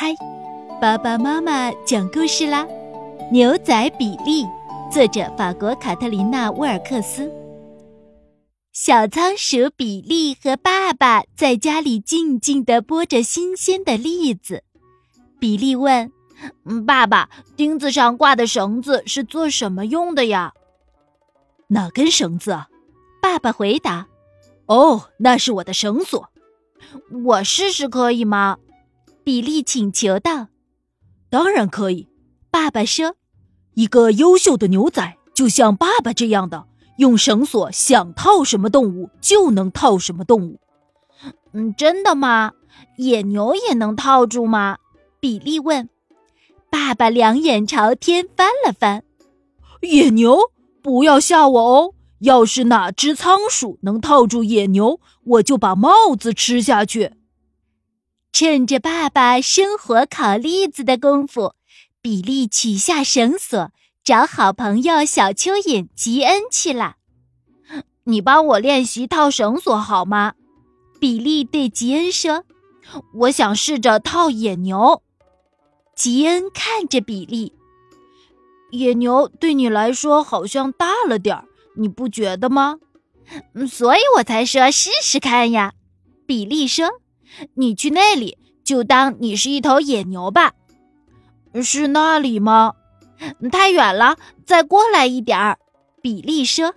嗨，爸爸妈妈讲故事啦！牛仔比利，作者法国卡特琳娜·沃尔克斯。小仓鼠比利和爸爸在家里静静地剥着新鲜的栗子。比利问：“爸爸，钉子上挂的绳子是做什么用的呀？”“哪根绳子？”爸爸回答。“哦，那是我的绳索。”“我试试可以吗？”比利请求道。“当然可以。”爸爸说，“一个优秀的牛仔就像爸爸这样的，用绳索想套什么动物就能套什么动物。”“嗯，真的吗？野牛也能套住吗？”比利问。爸爸两眼朝天翻了翻，“野牛？不要吓我哦！要是哪只仓鼠能套住野牛，我就把帽子吃下去。”趁着爸爸生火烤栗子的功夫，比利取下绳索，找好朋友小蚯蚓吉恩去了。你帮我练习套绳索好吗？比利对吉恩说：“我想试着套野牛。”吉恩看着比利，野牛对你来说好像大了点儿，你不觉得吗？所以我才说试试看呀。比利说。你去那里，就当你是一头野牛吧。是那里吗？太远了，再过来一点儿。比利说。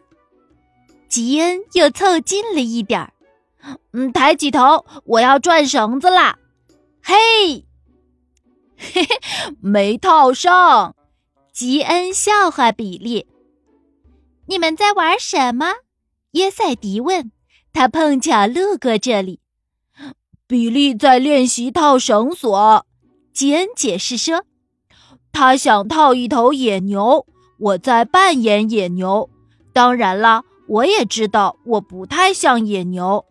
吉恩又凑近了一点儿。嗯，抬起头，我要转绳子啦。嘿，嘿 嘿，没套上。吉恩笑话比利。你们在玩什么？约塞迪问。他碰巧路过这里。比利在练习套绳索，吉恩解释说：“他想套一头野牛，我在扮演野牛。当然了，我也知道我不太像野牛。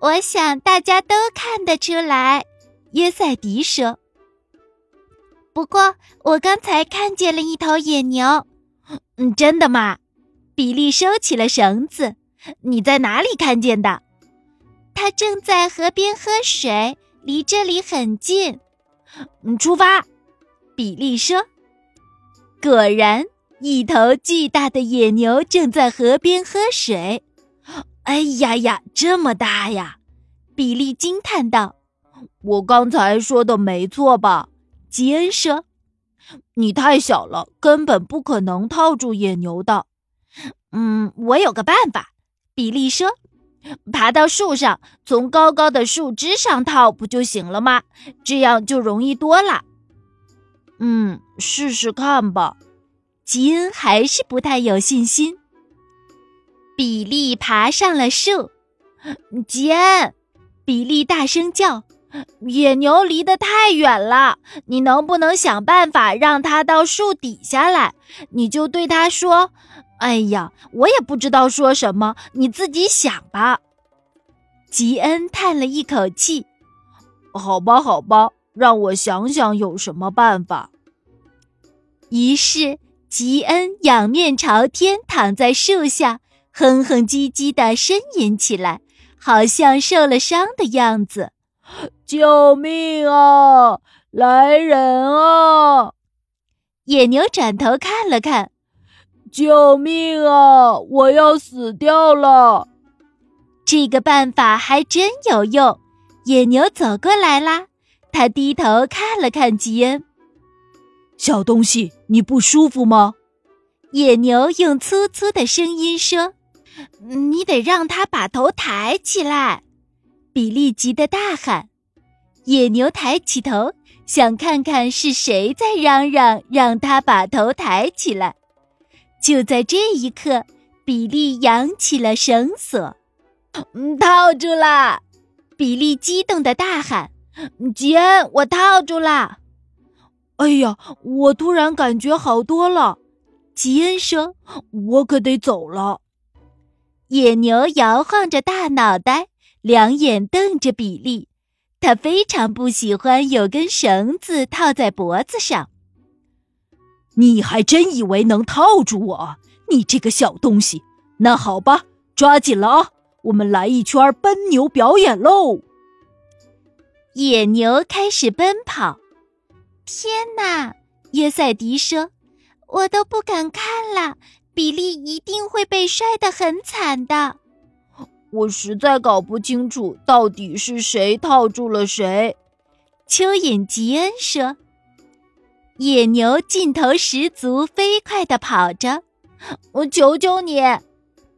我想大家都看得出来。”约塞迪说。“不过我刚才看见了一头野牛。”“嗯，真的吗？”比利收起了绳子。“你在哪里看见的？”他正在河边喝水，离这里很近。嗯，出发。比利说：“果然，一头巨大的野牛正在河边喝水。”哎呀呀，这么大呀！比利惊叹道：“我刚才说的没错吧？”吉恩说：“你太小了，根本不可能套住野牛的。”嗯，我有个办法。”比利说。爬到树上，从高高的树枝上套不就行了吗？这样就容易多了。嗯，试试看吧。吉恩还是不太有信心。比利爬上了树。吉恩，比利大声叫：“野牛离得太远了，你能不能想办法让它到树底下来？你就对它说。”哎呀，我也不知道说什么，你自己想吧。吉恩叹了一口气：“好吧，好吧，让我想想有什么办法。”于是，吉恩仰面朝天躺在树下，哼哼唧唧的呻吟起来，好像受了伤的样子。“救命啊！来人啊！”野牛转头看了看。救命啊！我要死掉了。这个办法还真有用。野牛走过来啦，他低头看了看吉恩。小东西，你不舒服吗？野牛用粗粗的声音说：“你得让他把头抬起来。”比利急得大喊。野牛抬起头，想看看是谁在嚷嚷，让他把头抬起来。就在这一刻，比利扬起了绳索，套住了！比利激动的大喊：“吉恩，我套住了！”哎呀，我突然感觉好多了。吉恩说：“我可得走了。”野牛摇晃着大脑袋，两眼瞪着比利，他非常不喜欢有根绳子套在脖子上。你还真以为能套住我？你这个小东西！那好吧，抓紧了啊！我们来一圈奔牛表演喽！野牛开始奔跑。天哪！约塞迪说：“我都不敢看了，比利一定会被摔得很惨的。”我实在搞不清楚到底是谁套住了谁。蚯蚓吉恩说：“野牛劲头十足，飞快地跑着。我求求你！”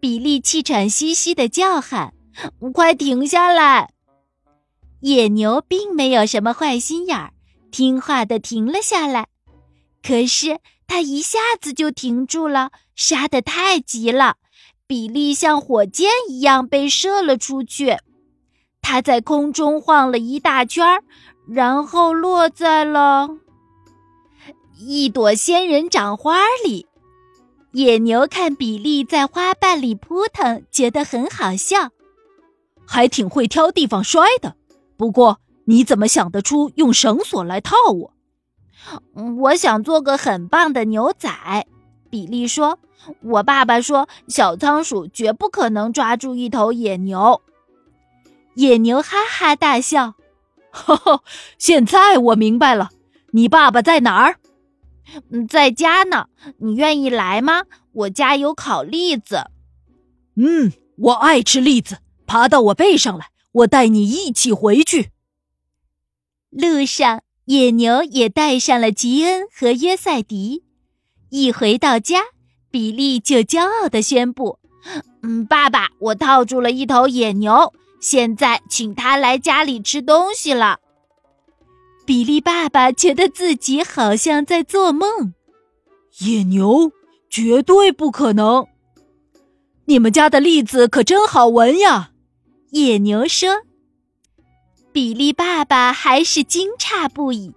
比利气喘吁吁地叫喊：“快停下来！”野牛并没有什么坏心眼儿，听话地停了下来。可是他一下子就停住了，杀得太急了。比利像火箭一样被射了出去，他在空中晃了一大圈儿。然后落在了一朵仙人掌花里。野牛看比利在花瓣里扑腾，觉得很好笑，还挺会挑地方摔的。不过，你怎么想得出用绳索来套我？我想做个很棒的牛仔。比利说：“我爸爸说，小仓鼠绝不可能抓住一头野牛。”野牛哈哈大笑。呵呵，现在我明白了，你爸爸在哪儿？嗯，在家呢。你愿意来吗？我家有烤栗子。嗯，我爱吃栗子。爬到我背上来，我带你一起回去。路上，野牛也带上了吉恩和约塞迪。一回到家，比利就骄傲地宣布：“嗯，爸爸，我套住了一头野牛。”现在请他来家里吃东西了。比利爸爸觉得自己好像在做梦。野牛绝对不可能！你们家的栗子可真好闻呀！野牛说。比利爸爸还是惊诧不已。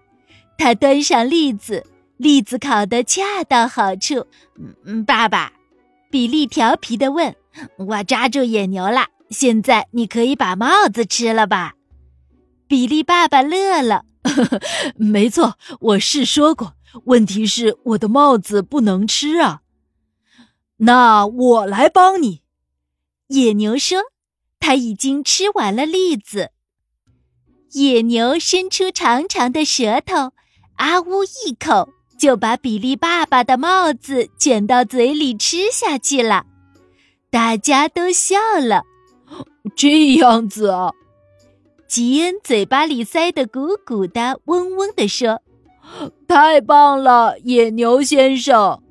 他端上栗子，栗子烤得恰到好处。嗯嗯，爸爸，比利调皮的问：“我抓住野牛了。”现在你可以把帽子吃了吧？比利爸爸乐了。呵 呵没错，我是说过。问题是我的帽子不能吃啊。那我来帮你。野牛说：“他已经吃完了栗子。”野牛伸出长长的舌头，啊呜一口就把比利爸爸的帽子卷到嘴里吃下去了。大家都笑了。这样子啊，吉恩嘴巴里塞得鼓鼓的，嗡嗡地说：“太棒了，野牛先生。”